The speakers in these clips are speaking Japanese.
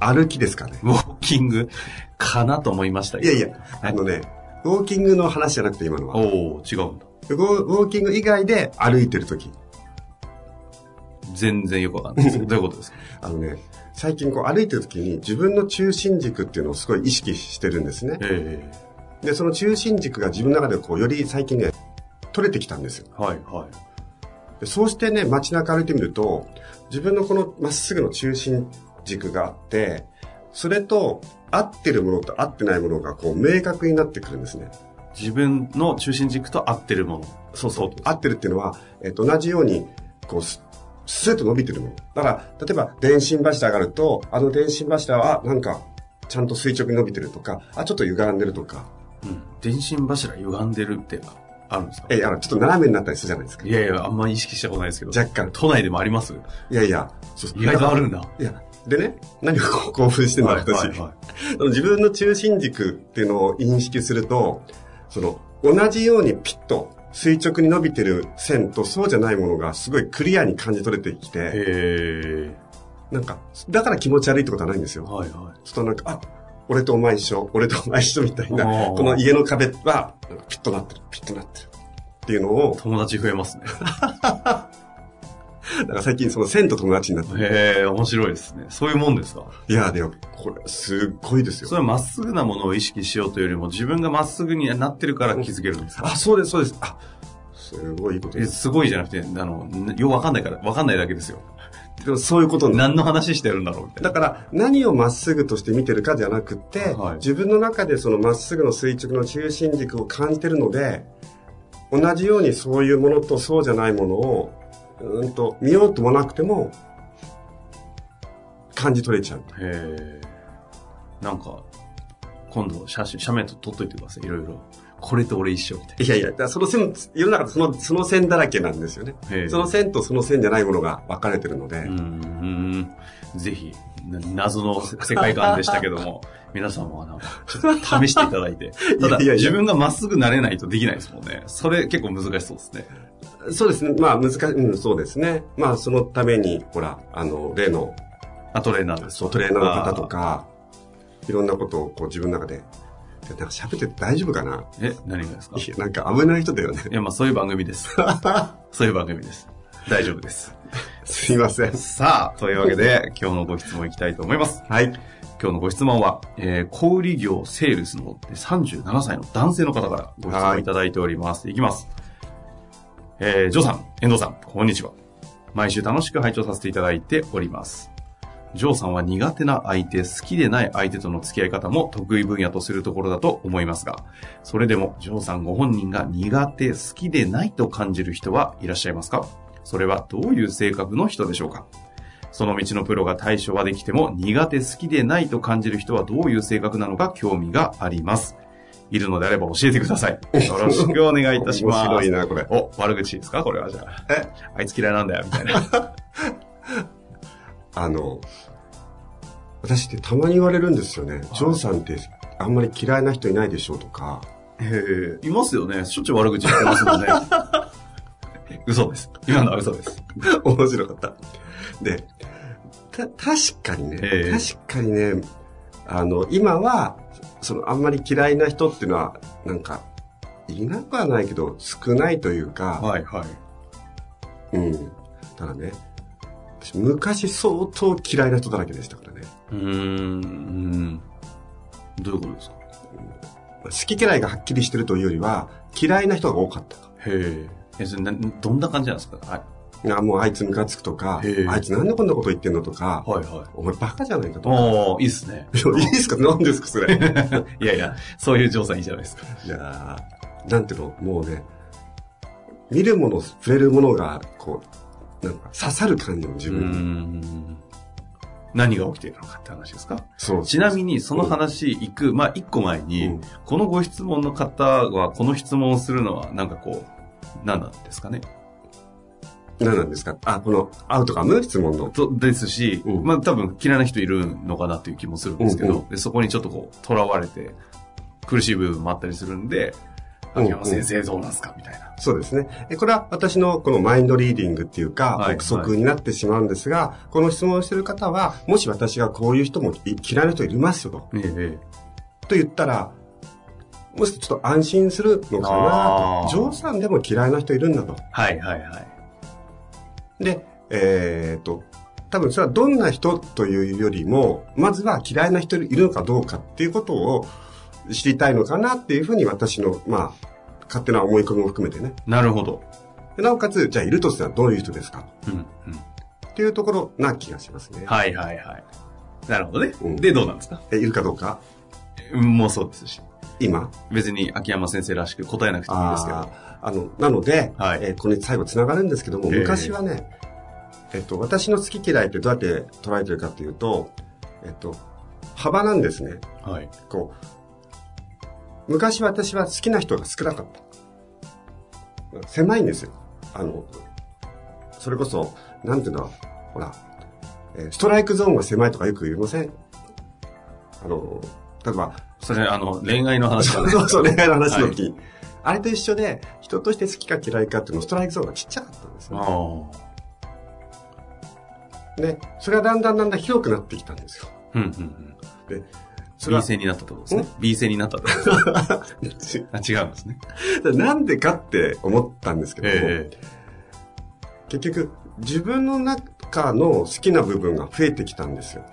歩きですかね。ウォーキングかなと思いましたけど。いやいや、あのね、ウォーキングの話じゃなくて今のは。ウおー、違うんだ。ォウォーキング以外で歩いてるとき。全然よくわかんないです。どういうことですか？あのね、最近こう歩いてるときに自分の中心軸っていうのをすごい意識してるんですね。えで、その中心軸が自分の中でこうより最近ね、取れてきたんですよ。えはい、はい。でそうしてね、街中歩いてみると、自分のこのまっすぐの中心軸があって、それと合ってるものと合ってないものがこう明確になってくるんですね。自分の中心軸と合ってるもの。そうそう。合ってるっていうのは、えっと、同じように、こう、ススッと伸びてるもの。だから、例えば、電信柱があると、あの電信柱は、あなんか、ちゃんと垂直に伸びてるとか、あ、ちょっと歪んでるとか、うん。電信柱歪んでるってあるんですか？え、あの、ちょっと斜めになったりするじゃないですか。いやいや、あんまり意識したことないですけど。若干。都内でもありますいやいや、そう意外とあるんだ。いや、でね、何をこう 興奮してんだ、はい、私。はい、はい。自分の中心軸っていうのを認識すると、その、同じようにピッと垂直に伸びてる線とそうじゃないものがすごいクリアに感じ取れてきて。なんか、だから気持ち悪いってことはないんですよ。はい、はい。ちょっとなんか、あ、俺とお前一緒、俺とお前一緒みたいな、この家の壁は、ピッとなってる、ピッとなってる。っていうのを、友達増えますね。なんか最近その線と友達になってる。へえ、面白いですね。そういうもんですか？いや、でも、これ、すっごいですよそ。れはまっすぐなものを意識しようというよりも、自分がまっすぐになってるから気づけるんですか、あ、そうです、そうです。あ、すごいいいことえです。すごいじゃなくて、あの、よくわかんないから、わかんないだけですよ。でもそういうこと何の話してるんだろうみたいな。だから、何をまっすぐとして見てるかじゃなくて、はい自分の中でそのまっすぐの垂直の中心軸を感じてるので、同じようにそういうものとそうじゃないものを、うんと、見ようともなくても、感じ取れちゃう。へえ。なんか、今度写真、写メと撮っといてください。いろいろ。これと俺一緒みたいいやいや、だその線、世の中でその、その線だらけなんですよね。その線とその線じゃないものが分かれてるので、うーん。ぜひ、な謎の世界観でしたけども、皆さんもなんか、ちょっと試していただいて。ただ、いやいや自分がまっすぐなれないとできないですもんね。それ結構難しそうですね。そうですね。まあ難しい、うん、そうですね。まあそのために、ほら、あの、例の、あ、トレーナーです。そう、トレーナーの方とか、いろんなことをこう自分の中で、でなんか喋ってて大丈夫かな？え、何がですか？いや、なんか危ない人だよね。いや、まあそういう番組です。そういう番組です。大丈夫です。すいません。さあ、というわけで、今日のご質問いきたいと思います。はい。今日のご質問は、えー、小売業セールスの37歳の男性の方からご質問いただいております。いきます。えー、ジョーさん、遠藤さん、こんにちは。毎週楽しく拝聴させていただいております。ジョーさんは苦手な相手、好きでない相手との付き合い方も得意分野とするところだと思いますが、それでもジョーさんご本人が苦手、好きでないと感じる人はいらっしゃいますか？それはどういう性格の人でしょうか？その道のプロが対処はできても苦手、好きでないと感じる人はどういう性格なのか興味があります。いるのであれば教えてください。よろしくお願いいたします。面白いな、これ。お、悪口ですか？これはじゃあ。え、あいつ嫌いなんだよ、みたいな。あの、私ってたまに言われるんですよね。ジョーさんってあんまり嫌いな人いないでしょうとか。へえ、いますよね。しょっちゅう悪口言ってますもんね。嘘です。今のは嘘です。面白かった。で、た、確かにね、ええ確かにね、あの、今は、その、あんまり嫌いな人っていうのは、なんか、いなくはないけど、少ないというか、はいはい。うん。ただね、私昔相当嫌いな人だらけでした。うーん。どういうことですか？好き嫌いがはっきりしてるというよりは、嫌いな人が多かったと。へえ。え、それなどんな感じなんですか？ああもうあいつムカつくとかへえ、あいつなんでこんなこと言ってんのとか、はいはい。お前バカじゃないかとか。おー、いいっすね。いやいいですか？何ですかそれ。い いやいや、そういう状態いいじゃないですか。やーなんていうの、もうね、見るもの、触れるものが、こう、なんか刺さる感じの自うー分に。ん。何が起きているのかって話ですか？そう。ちなみに、その話行く、まあ、一個前に、うん。このご質問の方は、この質問をするのは、なんかこう、何なんですかね？何なんですか？あ、このアウトカム質問の。とですし、うん。まあ多分嫌いな人いるのかなという気もするんですけど、うんうでそこにちょっとこう、囚われて、苦しい部分もあったりするんで、うん秋山先生どうなんすか？みたいな。そうですね。えこれは私のこのマインドリーディングっていうか、はい憶測になってしまうんですが、この質問をしている方は、もし私がこういう人もい嫌いな人いますよと、ええと言ったら、もしちょっと安心するのかなと。ジョーさんでも嫌いな人いるんだと。はいはいはい。で、えーっと、多分それはどんな人というよりも、まずは嫌いな人いるのかどうかっていうことを知りたいのかなっていうふうに私の、まあ、勝手な思い込みも含めてね。なるほど。でなおかつ、じゃあいるとしたらどういう人ですか？うんうん。っていうところな気がしますね。はいはいはい。なるほどね。うんで、どうなんですか？えいるかどうか？うんもうそうですし。今？別に秋山先生らしく答えなくてもいいですけど。あーあの、なので、はいえーこれ最後つながるんですけども、ええ昔はね、えっと、私の好き嫌いってどうやって捉えてるかっていうと、えっと、幅なんですね。はい。こう、昔私は好きな人が少なかった。狭いんですよ。あの、それこそ、なんていうの、ほら、えーストライクゾーンが狭いとかよく言いません？あの、例えば、それ、あの、恋愛の話だね。そうそう、恋愛の話の時に。あれと一緒で、人として好きか嫌いかっていうのストライクゾーンがちっちゃかったんですよ。ああ。で、それがだんだんだんだん広くなってきたんですよ。うんうんうん。で、B は、線になったってことですね。B 線になったってことですね。あ、違うんですね。なんでかって思ったんですけども、え結局、自分の中の好きな部分が増えてきたんですよ。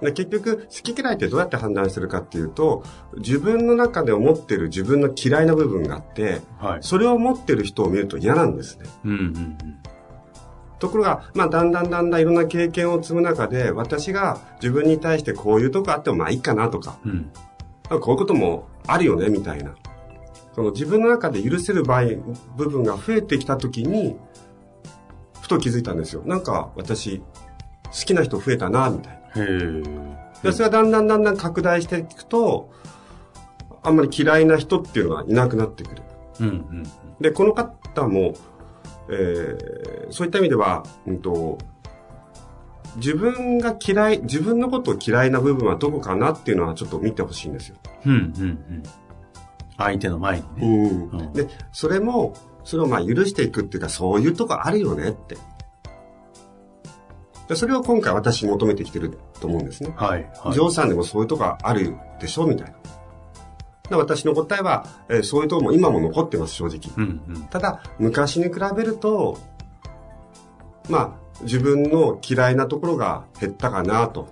で結局、好き嫌いってどうやって判断してるかっていうと、自分の中で思ってる自分の嫌いな部分があって、はい。それを持ってる人を見ると嫌なんですね。うんうんうん。ところが、まあ、だんだんだんだんいろんな経験を積む中で、私が自分に対してこういうとこあってもまあいいかなとか、うん。あこういうこともあるよね、みたいな。その自分の中で許せる場合、部分が増えてきたときに、ふと気づいたんですよ。なんか私、好きな人増えたな、みたいな。でそれがだんだんだんだん拡大していくと、あんまり嫌いな人っていうのがいなくなってくる。うんうんで、この方も、えーそういった意味では、うんと、自分が嫌い、自分のことを嫌いな部分はどこかなっていうのはちょっと見てほしいんですよ。うん。うんうんうん。相手の前にね。うんうんで、それも、それをまあ許していくっていうか、そういうとこあるよねって。でそれを今回私求めてきてると思うんですね。はい。はい。ジョーさんでもそういうとこあるでしょみたいな。で私の答えは、えーそういうとこも今も残ってます、正直。うんうん。ただ、昔に比べると、まあ、自分の嫌いなところが減ったかな、と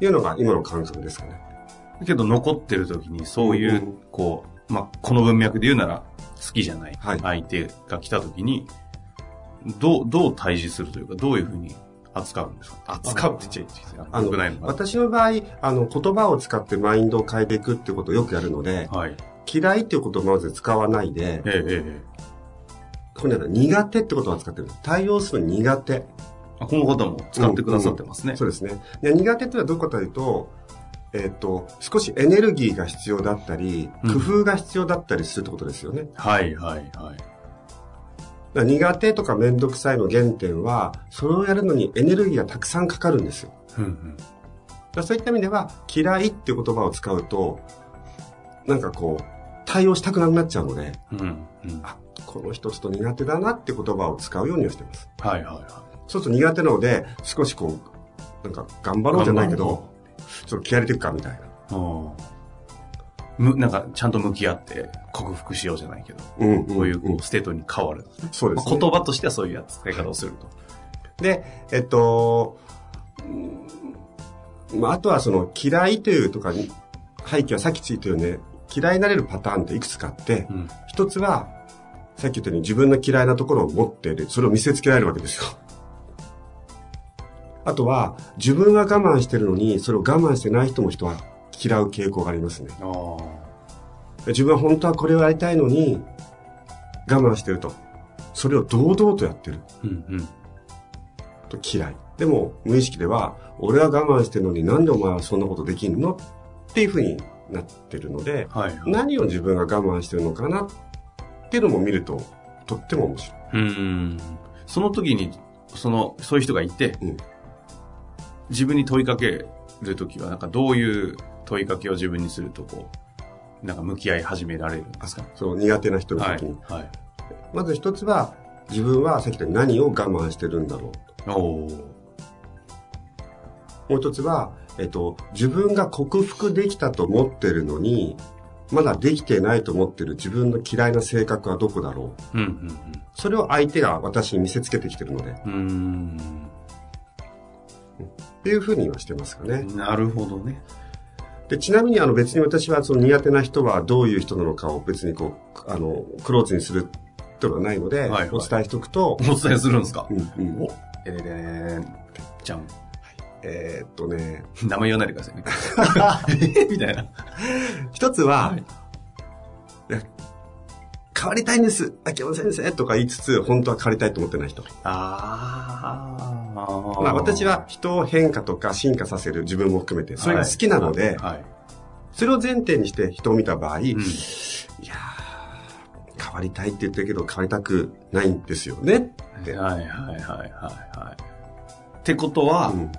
いうのが今の感覚ですかね。けど残ってる時にそういう、うんこう、まあ、この文脈で言うなら好きじゃない相手が来た時に、どう、どう対峙するというか、どういうふうに扱うんですか？扱うって言っちゃいいですよ。あの私の場合、あの、言葉を使ってマインドを変えていくってことをよくやるので、はい。嫌いっていう言葉をまず使わないで、ええええええこれね苦手って言葉を使ってる。対応する苦手。あこの方も使ってくださってますね。そうですね。で苦手ってのはどういうことかというと、えっ、と、少しエネルギーが必要だったり、うん工夫が必要だったりするってことですよね。はいはいはい。苦手とかめんどくさいの原点は、それをやるのにエネルギーがたくさんかかるんですよ。うんうん。そういった意味では、嫌いっていう言葉を使うと、なんかこう、対応したくなくなっちゃうので、うんうん。あ、この人ちょっと苦手だなって言葉を使うようにはしてます。はいはいはそうすると苦手なので、少しこう、なんか頑張ろうじゃないけど、ちょっと気合入れていくかみたいな。む、なんか、ちゃんと向き合って克服しようじゃないけど、うん、こういうこうステートに変わる。そうです、ね。まあ言葉としてはそういうやつ使い方をすると。で、えっと、うんまあ、あとはその嫌いというとかに、背景はさっきついたよね、嫌いになれるパターンっていくつかあって、うん。一つは、さっき言ったように自分の嫌いなところを持っている、それを見せつけられるわけですよ。あとは、自分が我慢してるのに、それを我慢してない人も人は嫌う傾向がありますね。自分は本当はこれをやりたいのに、我慢してると。それを堂々とやってるうんうん。と嫌い。でも、無意識では、俺は我慢してるのになんでお前はそんなことできんの？っていうふうになってるので、はい。何を自分が我慢してるのかなっていうのも見ると、とっても面白い。うん。その時に、その、そういう人がいて、うん自分に問いかける時は、なんかどういう問いかけを自分にすると、こう、なんか向き合い始められるんですか？その苦手な人のはい時に。。はい。まず一つは、自分はさっき言ったように何を我慢してるんだろう。おお。もう一つは、えっと、自分が克服できたと思ってるのに、まだできてないと思ってる自分の嫌いな性格はどこだろう。うんうんそれを相手が私に見せつけてきてるので、っうん。うーん。ていうふうにはしてますかね。なるほどね。で、ちなみにあの別に私はその苦手な人はどういう人なのかを別にこう、あの、クローズにするっていうのはないので、はいはい。お伝えしておくと、お伝えするんですか？うんうん。お、えー、でーじゃん。えーっとね、名前言わないでくださいね。え みたいな。一つは、はい変わりたいんです秋山先生とか言いつつ、本当は変わりたいと思ってない人。ああ。まあ私は人を変化とか進化させる自分も含めて、それが好きなので、はい。それを前提にして人を見た場合、いやうんー変わりたいって言ってるけど変わりたくないんですよねって。はいはいはいはいはい。ってことは、うん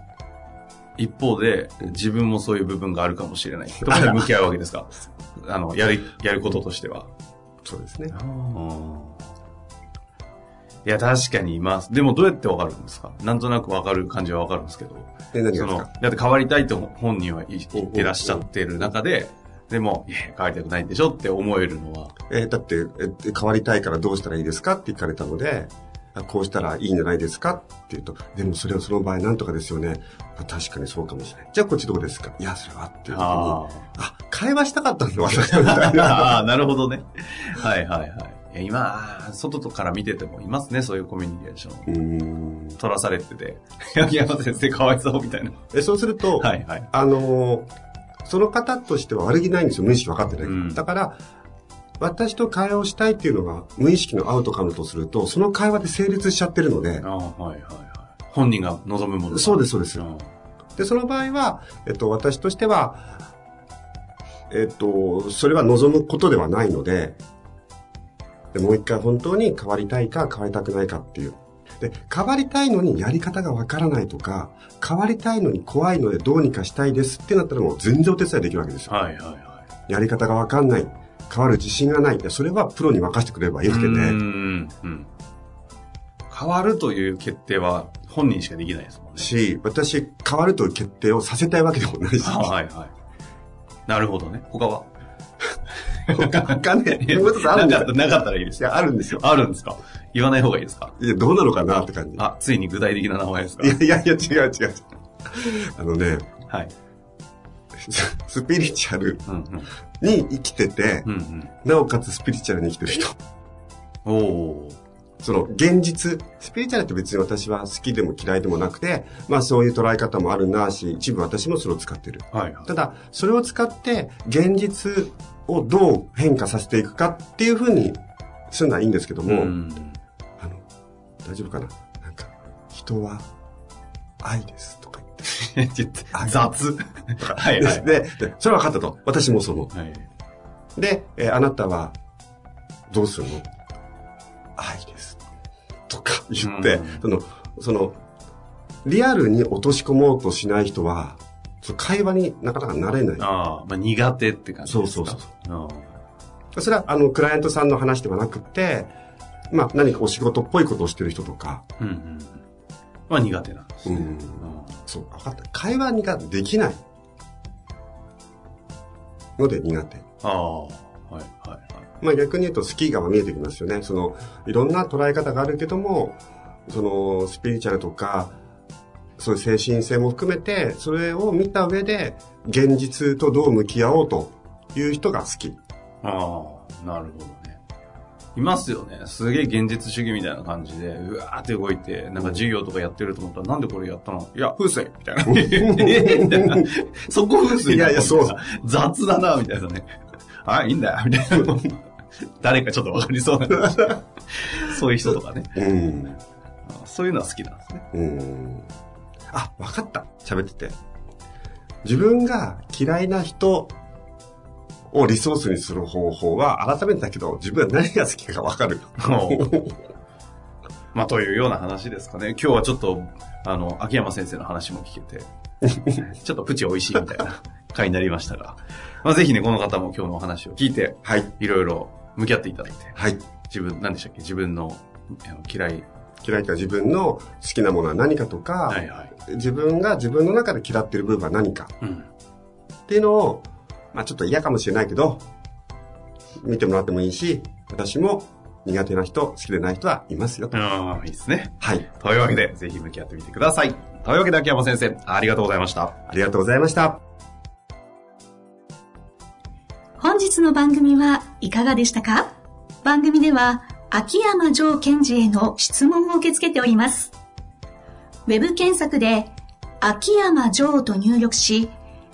一方で、自分もそういう部分があるかもしれない。と向き合うわけですか？あの、やる、やることとしては。そうですね。いや、確かにいます。でもどうやってわかるんですか？なんとなくわかる感じはわかるんですけど。で、何その、だって変わりたいと本人は言ってらっしゃってる中で、でも、いや、変わりたくないんでしょって思えるのは。えーだって、え変わりたいからどうしたらいいですかって聞かれたので、あこうしたらいいんじゃないですかって言うと、でもそれはその場合なんとかですよね。あ確かにそうかもしれない。じゃあこっちどうですか？いや、それはっていう時に、ああ会話したかったんだ、私はみたいな。あー、なるほどね。はいはいはい。今、外から見ててもいますね、そういうコミュニケーション。取らされてて。いや、山先生かわいそうみたいな。えそうすると、はいはい。あのーその方としては悪気ないんですよ。無意識分かってない。うんだから、私と会話をしたいっていうのが無意識のアウトカムとすると、その会話で成立しちゃってるのであ、あ、はいはいはい。本人が望むもの。そうですそうですんで、その場合は、えっと、私としては、えっと、それは望むことではないので、でもう一回本当に変わりたいか変わりたくないかっていう。で、変わりたいのにやり方がわからないとか、変わりたいのに怖いのでどうにかしたいですってなったらもう全然お手伝いできるわけですよ。はいはいはい。やり方がわかんない。変わる自信がない。でそれはプロに任せてくれればよくてうね。んうん。変わるという決定は本人しかできないですもんね。し、私、変わるという決定をさせたいわけでもないし。あはいはい。なるほどね。他は？わかんない。もう一つあるんですよなかったなかったらいいですよ。いや、あるんですよ。あるんですか？言わない方がいいですか？いや、どうなのかなって感じ。あ、ついに具体的な名前ですか？いやいやいや、違う違う違う。あのね、はい。ススピリチュアルうんうん。に生きてて、うんうん。なおかつスピリチュアルに生きてる人。おおその現実、スピリチュアルって別に私は好きでも嫌いでもなくて、まあそういう捉え方もあるなし、一部私もそれを使ってる。はいはい。ただ、それを使って現実をどう変化させていくかっていうふうにするのはいいんですけども、ん。あの、大丈夫かな？なんか、人は愛です。雑。はいはい。で、でそれは分かったと。私もそう思う。はい。で、えーあなたはどうするの？愛です。とか言って、うんその、その、リアルに落とし込もうとしない人は、会話になかなかなれない。ああ、まあ苦手って感じですか？そうそうそう。それは、あの、クライアントさんの話ではなくて、まあ、何かお仕事っぽいことをしてる人とか、うんうんうん。まあ苦手なんですね。うんそう、分かった。会話ができないので苦手。ああ、はいはいはい。まあ逆に言うとスキーが見えてきますよね。その、いろんな捉え方があるけども、その、スピリチュアルとか、そういう精神性も含めて、それを見た上で、現実とどう向き合おうという人が好き。ああ、なるほどね。いますよね。すげえ現実主義みたいな感じで、うわーって動いて、なんか授業とかやってると思ったら、なんでこれやったの？いや、風水みたいな。えみたいな。そこ風水いやいやそう雑だな、みたいなね。あ、いいんだよ、みたいな。誰かちょっとわかりそうな。そういう人とかね。うん。そういうのは好きなんですね。うん。あ、わかった。喋ってて。自分が嫌いな人をリソースにする方法は、改めてだけど、自分は何が好きかがわかる。まあ、というような話ですかね。今日はちょっと、あの、秋山先生の話も聞けて、ちょっとプチ美味しいみたいな 回になりましたが、まあ、ぜひね、この方も今日のお話を聞いて、はい。いろいろ向き合っていただいて、はい。自分、何でしたっけ？自分の嫌い。嫌いか自分の好きなものは何かとか、はいはい。自分が自分の中で嫌ってる部分は何かうん。っていうのを、まあちょっと嫌かもしれないけど、見てもらってもいいし、私も苦手な人、好きでない人はいますよと。ああ、いいですね。はい。というわけで、ぜひ向き合ってみてください。というわけで、秋山先生、ありがとうございました。ありがとうございました。本日の番組はいかがでしたか？番組では秋山城賢治への質問を受け付けております。ウェブ検索で秋山城と入力し、